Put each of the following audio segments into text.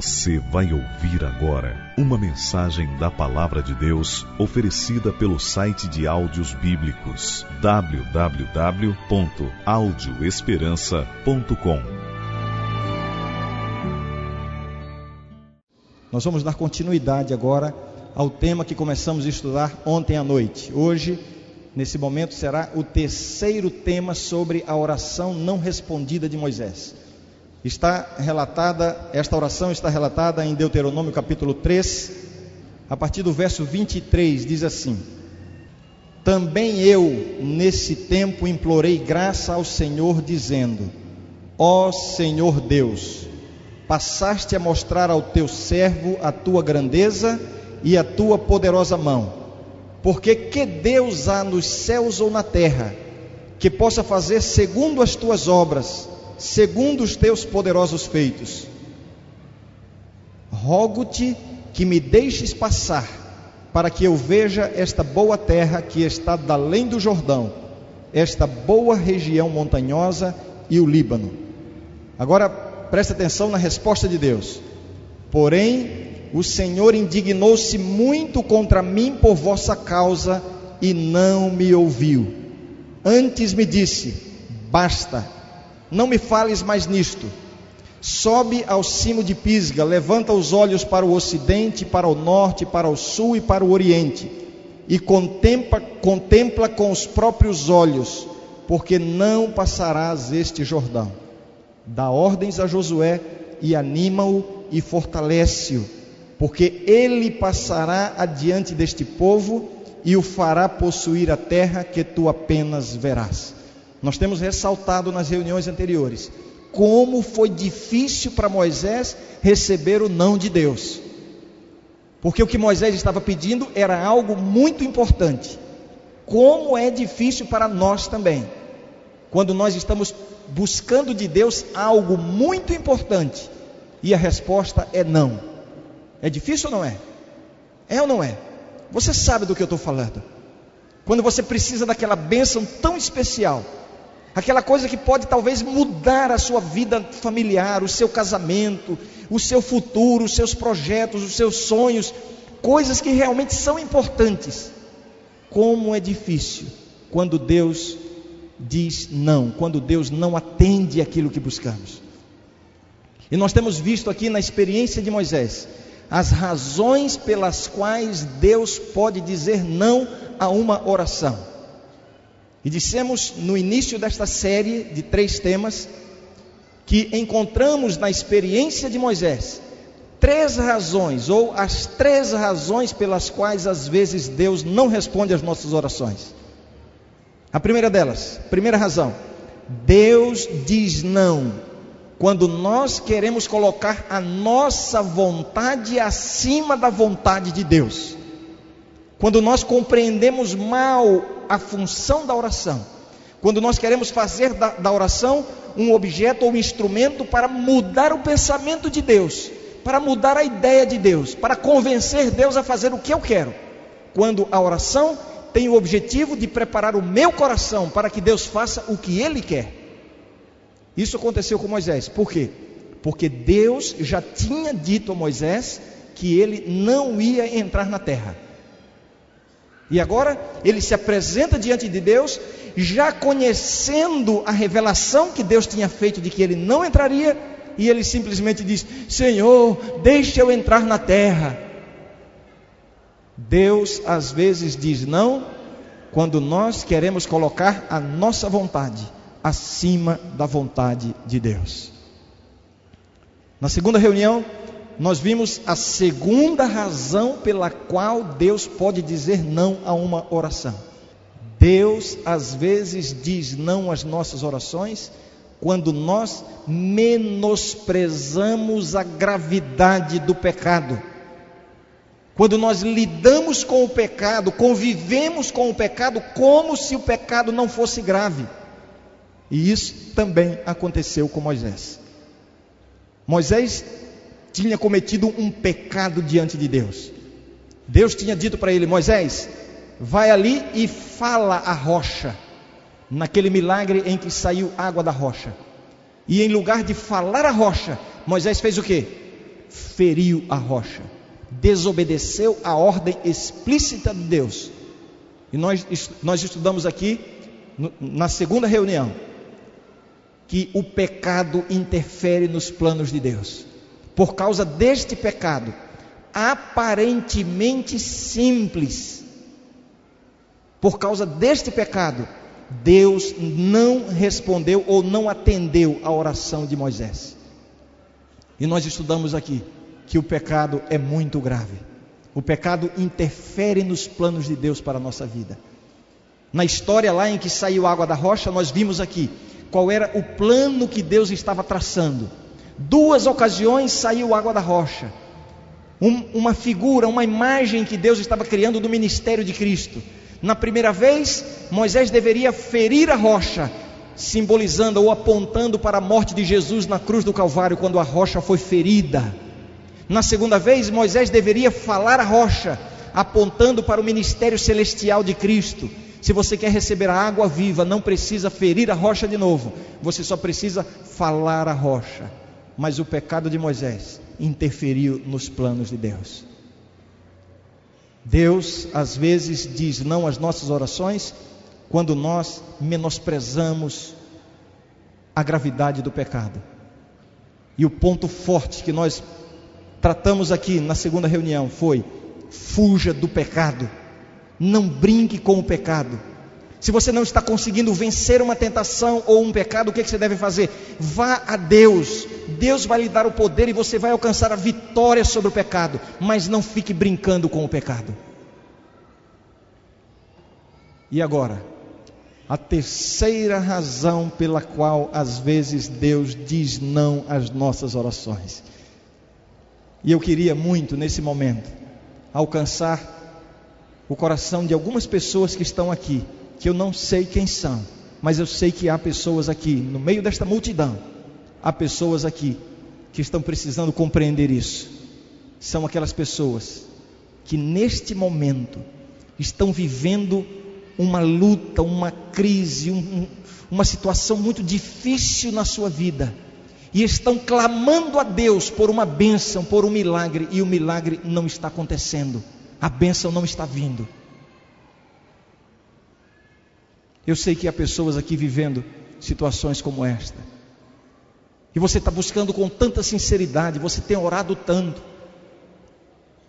Você vai ouvir agora uma mensagem da Palavra de Deus oferecida pelo site de áudios bíblicos www.audioesperança.com. Nós vamos dar continuidade agora ao tema que começamos a estudar ontem à noite. Hoje, nesse momento, será o terceiro tema sobre a oração não respondida de Moisés. Está relatada, esta oração está relatada em Deuteronômio capítulo 3, a partir do verso 23, diz assim: Também eu, nesse tempo, implorei graça ao Senhor, dizendo: Ó Senhor Deus, passaste a mostrar ao teu servo a tua grandeza e a tua poderosa mão. Porque que Deus há nos céus ou na terra que possa fazer segundo as tuas obras? Segundo os teus poderosos feitos. Rogo-te que me deixes passar, para que eu veja esta boa terra que está além do Jordão, esta boa região montanhosa e o Líbano. Agora preste atenção na resposta de Deus. Porém, o Senhor indignou-se muito contra mim por vossa causa e não me ouviu. Antes me disse: Basta não me fales mais nisto. Sobe ao cimo de Pisga, levanta os olhos para o ocidente, para o norte, para o sul e para o oriente, e contempla, contempla com os próprios olhos, porque não passarás este Jordão. Dá ordens a Josué e anima-o e fortalece-o, porque ele passará adiante deste povo e o fará possuir a terra que tu apenas verás. Nós temos ressaltado nas reuniões anteriores como foi difícil para Moisés receber o não de Deus. Porque o que Moisés estava pedindo era algo muito importante. Como é difícil para nós também, quando nós estamos buscando de Deus algo muito importante e a resposta é não. É difícil ou não é? É ou não é? Você sabe do que eu estou falando. Quando você precisa daquela bênção tão especial, aquela coisa que pode talvez mudar a sua vida familiar, o seu casamento, o seu futuro, os seus projetos, os seus sonhos, coisas que realmente são importantes. Como é difícil quando Deus diz não, quando Deus não atende aquilo que buscamos. E nós temos visto aqui na experiência de Moisés as razões pelas quais Deus pode dizer não a uma oração. E dissemos no início desta série de três temas que encontramos na experiência de Moisés três razões, ou as três razões pelas quais às vezes Deus não responde às nossas orações. A primeira delas, primeira razão, Deus diz não quando nós queremos colocar a nossa vontade acima da vontade de Deus. Quando nós compreendemos mal a função da oração, quando nós queremos fazer da, da oração um objeto ou um instrumento para mudar o pensamento de Deus, para mudar a ideia de Deus, para convencer Deus a fazer o que eu quero, quando a oração tem o objetivo de preparar o meu coração para que Deus faça o que Ele quer. Isso aconteceu com Moisés, por quê? Porque Deus já tinha dito a Moisés que ele não ia entrar na terra. E agora ele se apresenta diante de Deus, já conhecendo a revelação que Deus tinha feito de que ele não entraria, e ele simplesmente diz: Senhor, deixa eu entrar na terra. Deus às vezes diz não, quando nós queremos colocar a nossa vontade acima da vontade de Deus. Na segunda reunião, nós vimos a segunda razão pela qual Deus pode dizer não a uma oração. Deus às vezes diz não às nossas orações quando nós menosprezamos a gravidade do pecado. Quando nós lidamos com o pecado, convivemos com o pecado como se o pecado não fosse grave. E isso também aconteceu com Moisés. Moisés tinha cometido um pecado diante de Deus. Deus tinha dito para ele: Moisés, vai ali e fala a rocha, naquele milagre em que saiu água da rocha. E em lugar de falar a rocha, Moisés fez o que? feriu a rocha, desobedeceu a ordem explícita de Deus. E nós, nós estudamos aqui, na segunda reunião, que o pecado interfere nos planos de Deus. Por causa deste pecado, aparentemente simples, por causa deste pecado, Deus não respondeu ou não atendeu a oração de Moisés. E nós estudamos aqui que o pecado é muito grave. O pecado interfere nos planos de Deus para a nossa vida. Na história lá em que saiu água da rocha, nós vimos aqui qual era o plano que Deus estava traçando. Duas ocasiões saiu água da rocha. Um, uma figura, uma imagem que Deus estava criando do ministério de Cristo. Na primeira vez, Moisés deveria ferir a rocha, simbolizando ou apontando para a morte de Jesus na cruz do Calvário, quando a rocha foi ferida. Na segunda vez, Moisés deveria falar a rocha, apontando para o ministério celestial de Cristo. Se você quer receber a água viva, não precisa ferir a rocha de novo, você só precisa falar a rocha. Mas o pecado de Moisés interferiu nos planos de Deus. Deus às vezes diz não às nossas orações quando nós menosprezamos a gravidade do pecado. E o ponto forte que nós tratamos aqui na segunda reunião foi: fuja do pecado, não brinque com o pecado. Se você não está conseguindo vencer uma tentação ou um pecado, o que, é que você deve fazer? Vá a Deus, Deus vai lhe dar o poder e você vai alcançar a vitória sobre o pecado, mas não fique brincando com o pecado. E agora, a terceira razão pela qual às vezes Deus diz não às nossas orações. E eu queria muito nesse momento alcançar o coração de algumas pessoas que estão aqui que eu não sei quem são, mas eu sei que há pessoas aqui, no meio desta multidão, há pessoas aqui que estão precisando compreender isso. São aquelas pessoas que neste momento estão vivendo uma luta, uma crise, um, uma situação muito difícil na sua vida e estão clamando a Deus por uma bênção, por um milagre, e o milagre não está acontecendo, a bênção não está vindo. Eu sei que há pessoas aqui vivendo situações como esta. E você está buscando com tanta sinceridade, você tem orado tanto.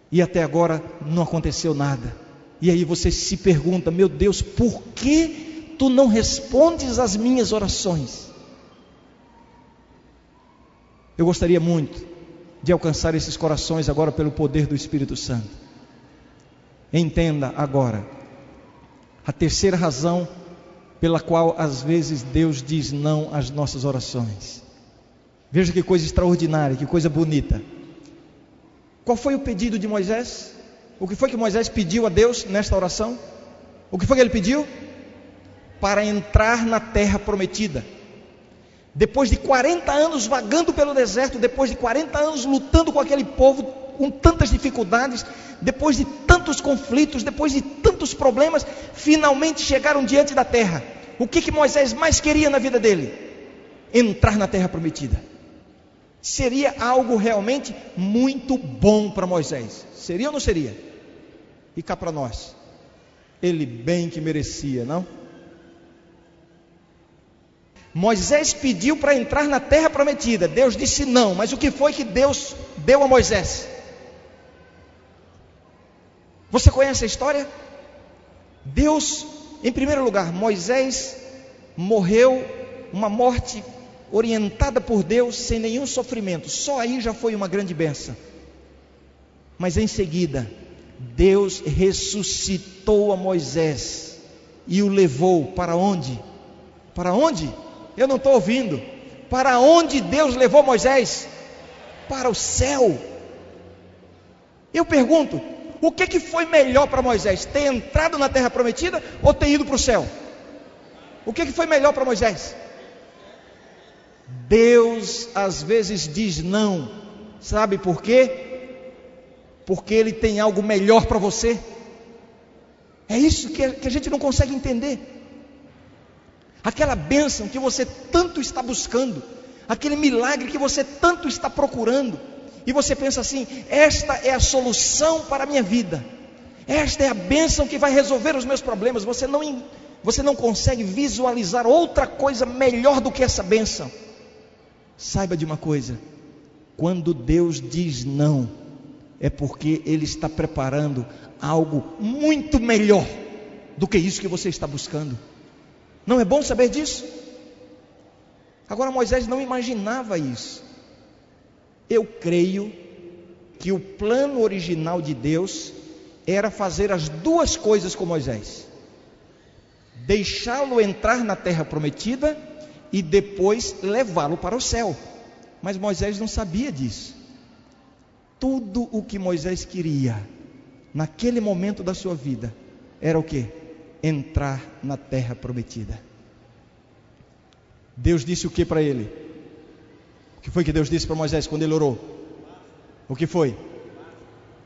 E até agora não aconteceu nada. E aí você se pergunta: meu Deus, por que tu não respondes às minhas orações? Eu gostaria muito de alcançar esses corações agora pelo poder do Espírito Santo. Entenda agora. A terceira razão pela qual às vezes Deus diz não às nossas orações. Veja que coisa extraordinária, que coisa bonita. Qual foi o pedido de Moisés? O que foi que Moisés pediu a Deus nesta oração? O que foi que ele pediu? Para entrar na terra prometida. Depois de 40 anos vagando pelo deserto, depois de 40 anos lutando com aquele povo com tantas dificuldades, depois de tantos conflitos, depois de tantos problemas, finalmente chegaram diante da terra. O que, que Moisés mais queria na vida dele? Entrar na terra prometida. Seria algo realmente muito bom para Moisés. Seria ou não seria? E cá para nós. Ele bem que merecia, não? Moisés pediu para entrar na terra prometida. Deus disse não, mas o que foi que Deus deu a Moisés? Você conhece a história? Deus, em primeiro lugar, Moisés morreu uma morte orientada por Deus sem nenhum sofrimento. Só aí já foi uma grande benção. Mas em seguida, Deus ressuscitou a Moisés e o levou para onde? Para onde? Eu não estou ouvindo. Para onde Deus levou Moisés? Para o céu. Eu pergunto, o que, que foi melhor para Moisés? Ter entrado na terra prometida ou ter ido para o céu? O que, que foi melhor para Moisés? Deus às vezes diz não, sabe por quê? Porque Ele tem algo melhor para você. É isso que, que a gente não consegue entender. Aquela bênção que você tanto está buscando, aquele milagre que você tanto está procurando, e você pensa assim: esta é a solução para a minha vida, esta é a bênção que vai resolver os meus problemas. Você não, você não consegue visualizar outra coisa melhor do que essa bênção. Saiba de uma coisa: quando Deus diz não, é porque Ele está preparando algo muito melhor do que isso que você está buscando. Não é bom saber disso? Agora Moisés não imaginava isso. Eu creio que o plano original de Deus era fazer as duas coisas com Moisés: deixá-lo entrar na terra prometida e depois levá-lo para o céu. Mas Moisés não sabia disso. Tudo o que Moisés queria naquele momento da sua vida era o que? Entrar na terra prometida. Deus disse o que para ele? O que foi que Deus disse para Moisés quando ele orou? O que foi?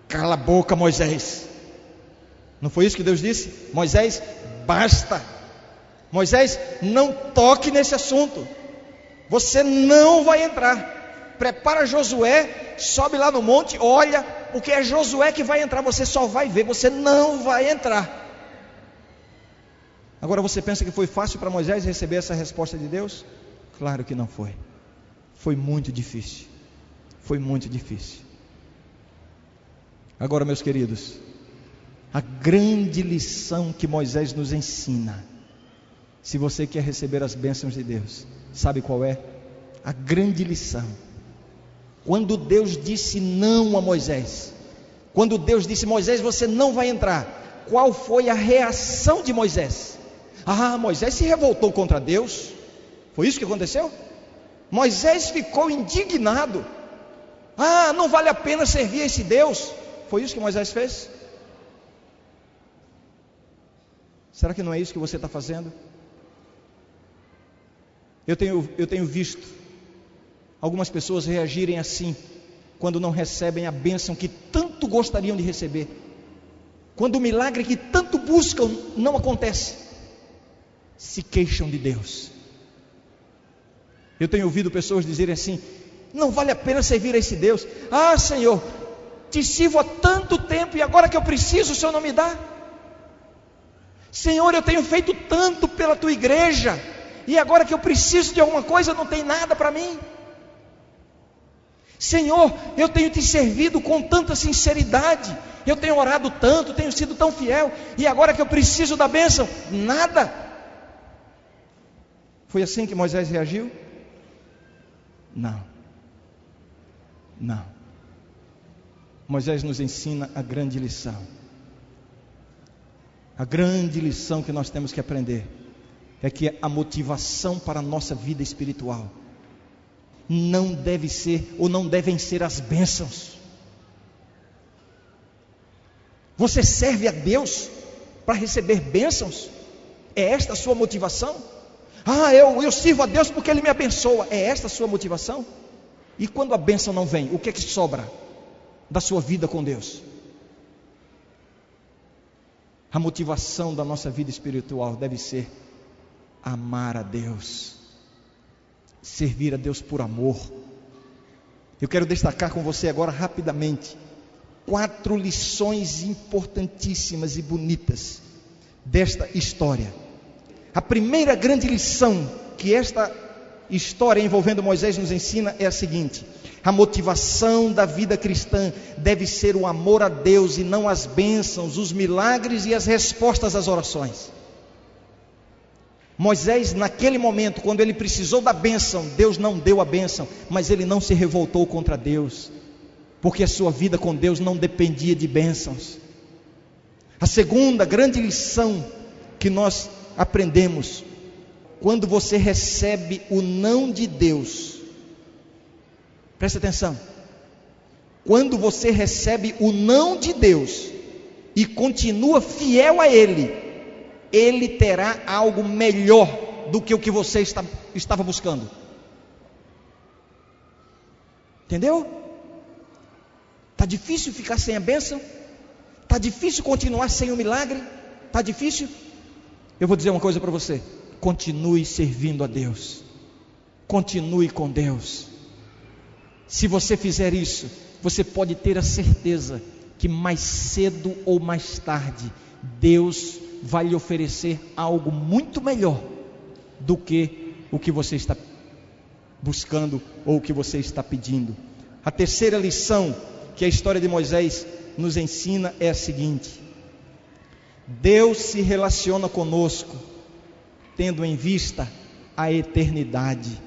Cala a boca, Moisés. Não foi isso que Deus disse? Moisés, basta. Moisés, não toque nesse assunto. Você não vai entrar. Prepara Josué, sobe lá no monte, olha, porque é Josué que vai entrar. Você só vai ver, você não vai entrar. Agora você pensa que foi fácil para Moisés receber essa resposta de Deus? Claro que não foi. Foi muito difícil. Foi muito difícil. Agora, meus queridos, a grande lição que Moisés nos ensina, se você quer receber as bênçãos de Deus, sabe qual é? A grande lição. Quando Deus disse não a Moisés, quando Deus disse: Moisés, você não vai entrar, qual foi a reação de Moisés? Ah, Moisés se revoltou contra Deus. Foi isso que aconteceu? Moisés ficou indignado. Ah, não vale a pena servir esse Deus. Foi isso que Moisés fez? Será que não é isso que você está fazendo? Eu tenho, eu tenho visto algumas pessoas reagirem assim, quando não recebem a bênção que tanto gostariam de receber, quando o milagre que tanto buscam não acontece se queixam de Deus. Eu tenho ouvido pessoas dizerem assim: não vale a pena servir a esse Deus. Ah, Senhor, te sirvo há tanto tempo e agora que eu preciso, o Senhor não me dá. Senhor, eu tenho feito tanto pela tua igreja e agora que eu preciso de alguma coisa, não tem nada para mim. Senhor, eu tenho te servido com tanta sinceridade, eu tenho orado tanto, tenho sido tão fiel, e agora que eu preciso da bênção, nada. Foi assim que Moisés reagiu? Não. Não. Moisés nos ensina a grande lição. A grande lição que nós temos que aprender é que a motivação para a nossa vida espiritual não deve ser ou não devem ser as bênçãos. Você serve a Deus para receber bênçãos? É esta a sua motivação? Ah, eu, eu sirvo a Deus porque Ele me abençoa. É esta a sua motivação? E quando a bênção não vem, o que é que sobra da sua vida com Deus? A motivação da nossa vida espiritual deve ser amar a Deus, servir a Deus por amor. Eu quero destacar com você agora rapidamente quatro lições importantíssimas e bonitas desta história a primeira grande lição que esta história envolvendo Moisés nos ensina é a seguinte: a motivação da vida cristã deve ser o amor a Deus e não as bênçãos, os milagres e as respostas às orações. Moisés, naquele momento, quando ele precisou da bênção, Deus não deu a bênção, mas ele não se revoltou contra Deus, porque a sua vida com Deus não dependia de bênçãos. A segunda grande lição que nós aprendemos quando você recebe o não de Deus. Presta atenção. Quando você recebe o não de Deus e continua fiel a Ele, Ele terá algo melhor do que o que você está, estava buscando. Entendeu? Está difícil ficar sem a bênção? Está difícil continuar sem o milagre? Está difícil? Eu vou dizer uma coisa para você: continue servindo a Deus, continue com Deus. Se você fizer isso, você pode ter a certeza que mais cedo ou mais tarde Deus vai lhe oferecer algo muito melhor do que o que você está buscando ou o que você está pedindo. A terceira lição que a história de Moisés nos ensina é a seguinte: Deus se relaciona conosco tendo em vista a eternidade.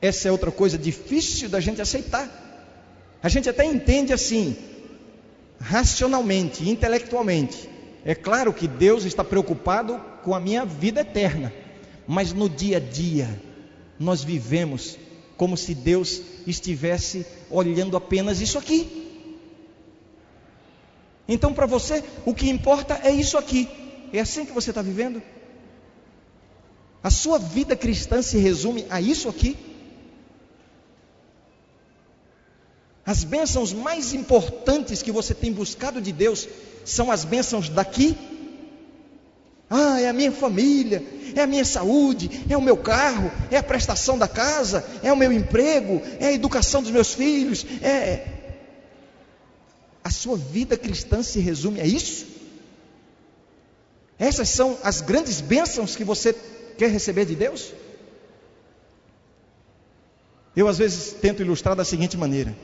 Essa é outra coisa difícil da gente aceitar. A gente até entende assim, racionalmente, intelectualmente. É claro que Deus está preocupado com a minha vida eterna, mas no dia a dia nós vivemos como se Deus estivesse olhando apenas isso aqui. Então, para você, o que importa é isso aqui. É assim que você está vivendo? A sua vida cristã se resume a isso aqui? As bênçãos mais importantes que você tem buscado de Deus são as bênçãos daqui? Ah, é a minha família, é a minha saúde, é o meu carro, é a prestação da casa, é o meu emprego, é a educação dos meus filhos, é. A sua vida cristã se resume a isso? Essas são as grandes bênçãos que você quer receber de Deus? Eu às vezes tento ilustrar da seguinte maneira: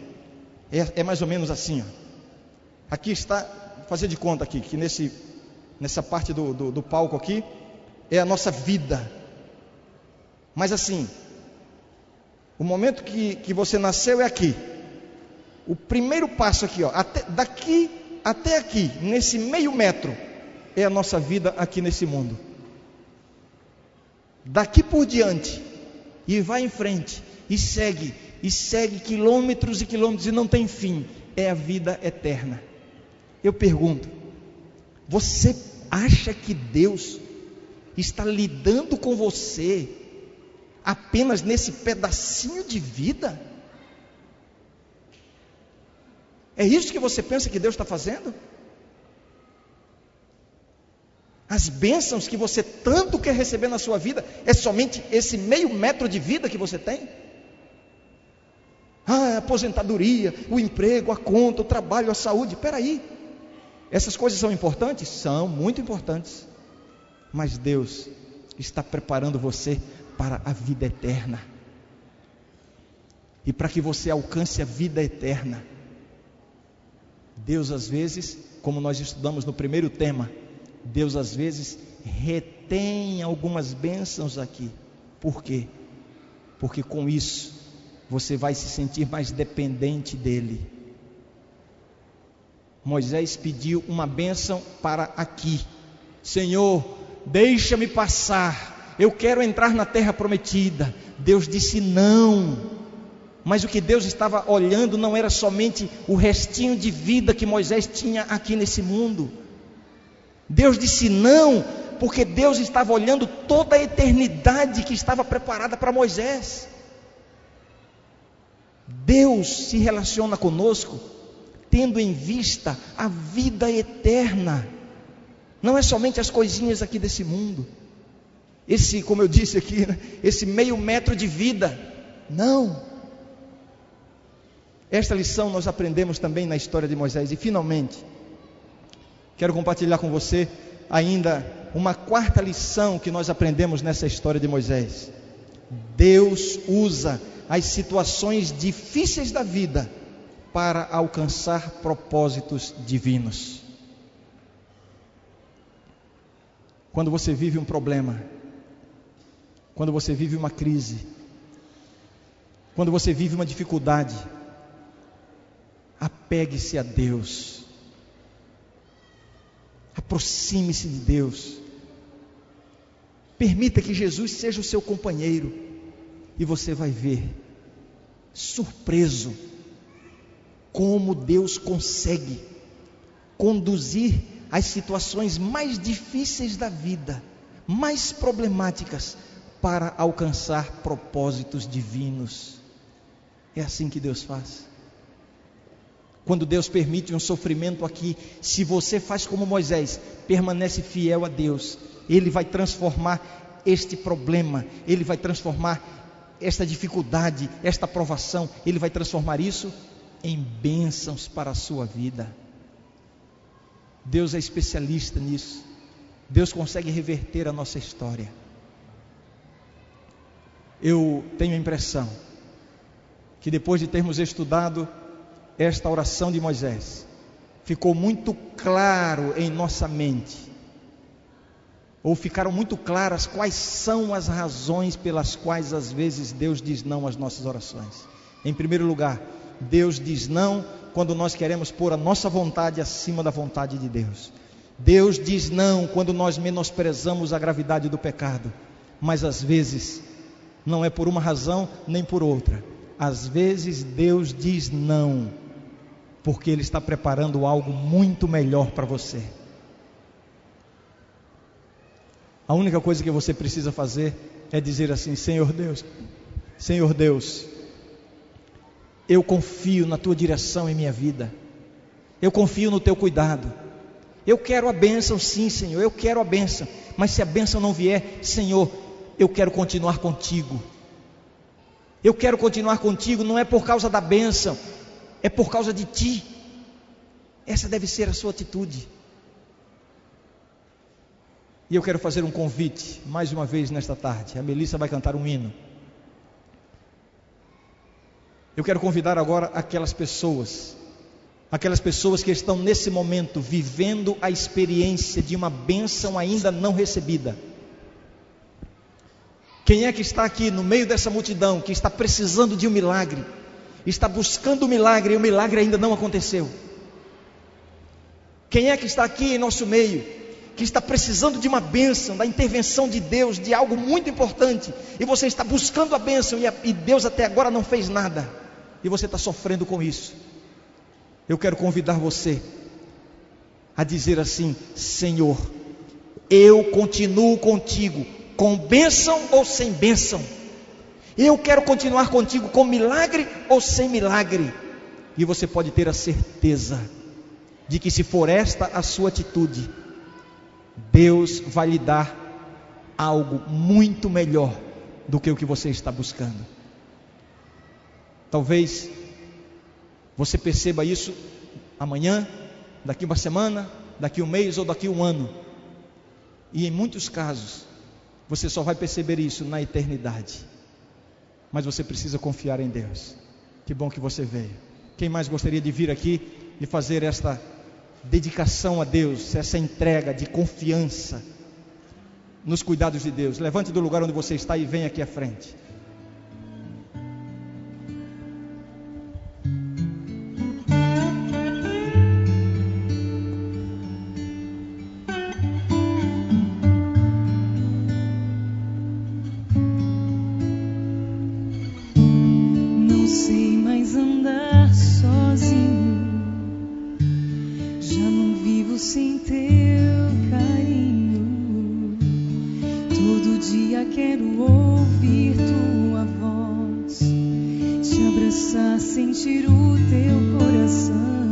é, é mais ou menos assim. Ó. Aqui está, fazer de conta aqui, que nesse, nessa parte do, do, do palco aqui é a nossa vida. Mas assim, o momento que, que você nasceu é aqui. O primeiro passo aqui, ó, até, daqui até aqui, nesse meio metro, é a nossa vida aqui nesse mundo. Daqui por diante, e vai em frente, e segue, e segue quilômetros e quilômetros e não tem fim, é a vida eterna. Eu pergunto, você acha que Deus está lidando com você apenas nesse pedacinho de vida? É isso que você pensa que Deus está fazendo? As bênçãos que você tanto quer receber na sua vida é somente esse meio metro de vida que você tem? Ah, a aposentadoria, o emprego, a conta, o trabalho, a saúde. Espera aí. Essas coisas são importantes? São muito importantes. Mas Deus está preparando você para a vida eterna. E para que você alcance a vida eterna, Deus às vezes, como nós estudamos no primeiro tema, Deus às vezes retém algumas bênçãos aqui. Por quê? Porque com isso você vai se sentir mais dependente dele. Moisés pediu uma bênção para aqui. Senhor, deixa-me passar. Eu quero entrar na terra prometida. Deus disse não. Mas o que Deus estava olhando não era somente o restinho de vida que Moisés tinha aqui nesse mundo. Deus disse não, porque Deus estava olhando toda a eternidade que estava preparada para Moisés. Deus se relaciona conosco tendo em vista a vida eterna. Não é somente as coisinhas aqui desse mundo. Esse, como eu disse aqui, né, esse meio metro de vida. Não. Esta lição nós aprendemos também na história de Moisés. E finalmente, quero compartilhar com você ainda uma quarta lição que nós aprendemos nessa história de Moisés. Deus usa as situações difíceis da vida para alcançar propósitos divinos. Quando você vive um problema, quando você vive uma crise, quando você vive uma dificuldade, apegue-se a Deus, aproxime-se de Deus, permita que Jesus seja o seu companheiro e você vai ver, surpreso, como Deus consegue conduzir as situações mais difíceis da vida, mais problemáticas, para alcançar propósitos divinos. É assim que Deus faz. Quando Deus permite um sofrimento aqui, se você faz como Moisés, permanece fiel a Deus, Ele vai transformar este problema, Ele vai transformar esta dificuldade, esta provação, Ele vai transformar isso em bênçãos para a sua vida. Deus é especialista nisso. Deus consegue reverter a nossa história. Eu tenho a impressão que depois de termos estudado esta oração de Moisés, ficou muito claro em nossa mente, ou ficaram muito claras quais são as razões pelas quais às vezes Deus diz não às nossas orações. Em primeiro lugar, Deus diz não quando nós queremos pôr a nossa vontade acima da vontade de Deus. Deus diz não quando nós menosprezamos a gravidade do pecado, mas às vezes não é por uma razão nem por outra. Às vezes Deus diz não porque Ele está preparando algo muito melhor para você. A única coisa que você precisa fazer é dizer assim: Senhor Deus, Senhor Deus, eu confio na tua direção em minha vida, eu confio no teu cuidado. Eu quero a bênção, sim, Senhor, eu quero a bênção, mas se a bênção não vier, Senhor, eu quero continuar contigo. Eu quero continuar contigo, não é por causa da bênção, é por causa de ti. Essa deve ser a sua atitude. E eu quero fazer um convite, mais uma vez nesta tarde. A Melissa vai cantar um hino. Eu quero convidar agora aquelas pessoas, aquelas pessoas que estão nesse momento vivendo a experiência de uma bênção ainda não recebida. Quem é que está aqui no meio dessa multidão que está precisando de um milagre? Está buscando o milagre e o milagre ainda não aconteceu. Quem é que está aqui em nosso meio, que está precisando de uma bênção, da intervenção de Deus, de algo muito importante, e você está buscando a bênção e, a, e Deus até agora não fez nada, e você está sofrendo com isso? Eu quero convidar você a dizer assim: Senhor, eu continuo contigo, com bênção ou sem bênção eu quero continuar contigo com milagre ou sem milagre. E você pode ter a certeza de que, se for esta a sua atitude, Deus vai lhe dar algo muito melhor do que o que você está buscando. Talvez você perceba isso amanhã, daqui uma semana, daqui um mês ou daqui um ano. E em muitos casos, você só vai perceber isso na eternidade mas você precisa confiar em Deus. Que bom que você veio. Quem mais gostaria de vir aqui e fazer esta dedicação a Deus, essa entrega de confiança nos cuidados de Deus? Levante do lugar onde você está e venha aqui à frente. A sentir o teu coração.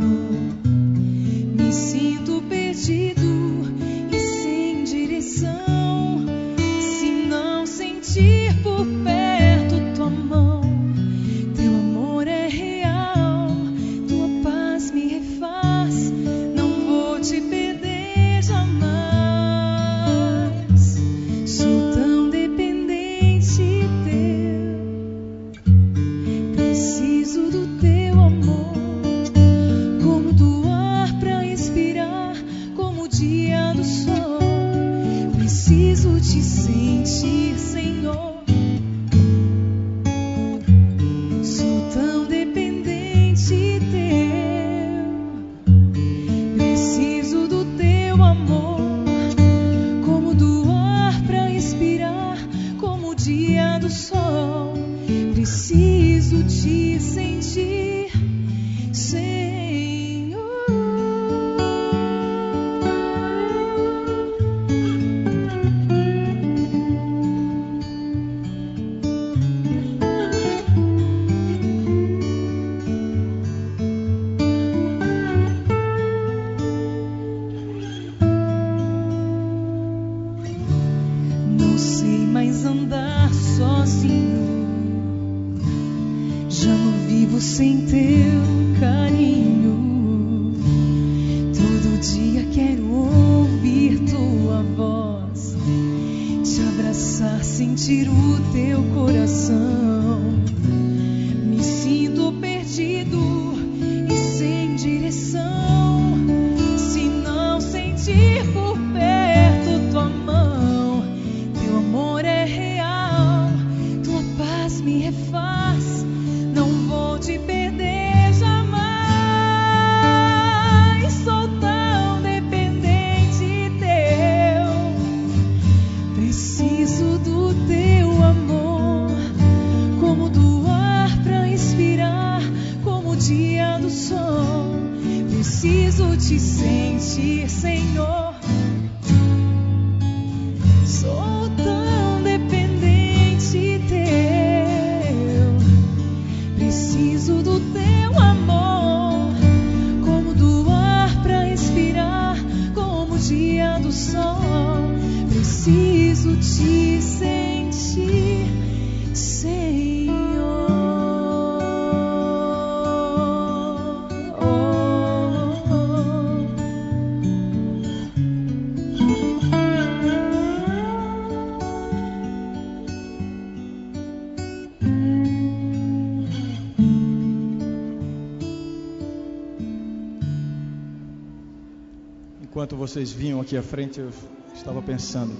Enquanto vocês vinham aqui à frente, eu estava pensando.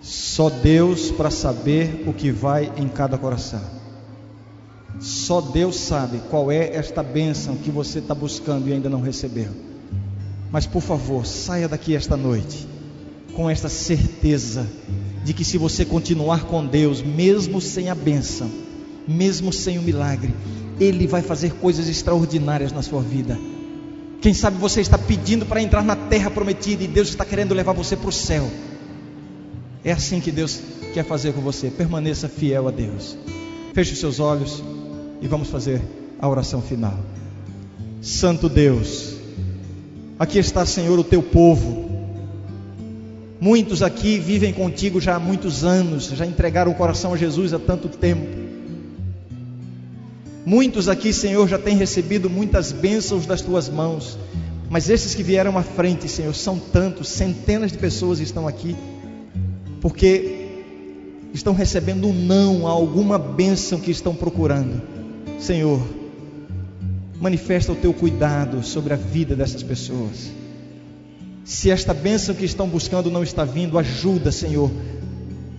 Só Deus para saber o que vai em cada coração. Só Deus sabe qual é esta bênção que você está buscando e ainda não recebeu. Mas por favor, saia daqui esta noite com esta certeza de que se você continuar com Deus, mesmo sem a bênção, mesmo sem o milagre, Ele vai fazer coisas extraordinárias na sua vida. Quem sabe você está pedindo para entrar na terra prometida e Deus está querendo levar você para o céu. É assim que Deus quer fazer com você. Permaneça fiel a Deus. Feche os seus olhos e vamos fazer a oração final. Santo Deus, aqui está, Senhor, o teu povo. Muitos aqui vivem contigo já há muitos anos, já entregaram o coração a Jesus há tanto tempo. Muitos aqui, Senhor, já têm recebido muitas bênçãos das tuas mãos, mas esses que vieram à frente, Senhor, são tantos, centenas de pessoas estão aqui, porque estão recebendo um não a alguma bênção que estão procurando. Senhor, manifesta o teu cuidado sobre a vida dessas pessoas. Se esta bênção que estão buscando não está vindo, ajuda, Senhor,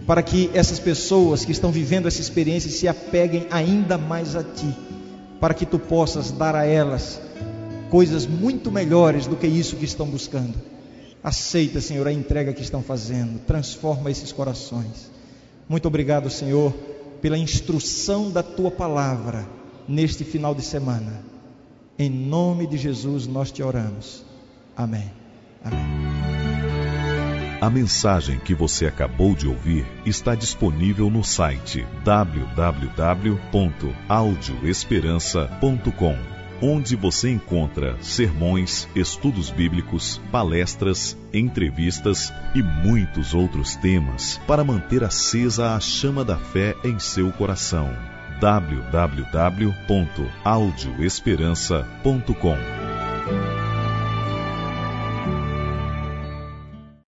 para que essas pessoas que estão vivendo essa experiência se apeguem ainda mais a Ti, para que Tu possas dar a elas coisas muito melhores do que isso que estão buscando. Aceita, Senhor, a entrega que estão fazendo, transforma esses corações. Muito obrigado, Senhor, pela instrução da Tua palavra neste final de semana. Em nome de Jesus nós te oramos. Amém. Amém. A mensagem que você acabou de ouvir está disponível no site www.audioesperança.com, onde você encontra sermões, estudos bíblicos, palestras, entrevistas e muitos outros temas para manter acesa a chama da fé em seu coração. www.audioesperança.com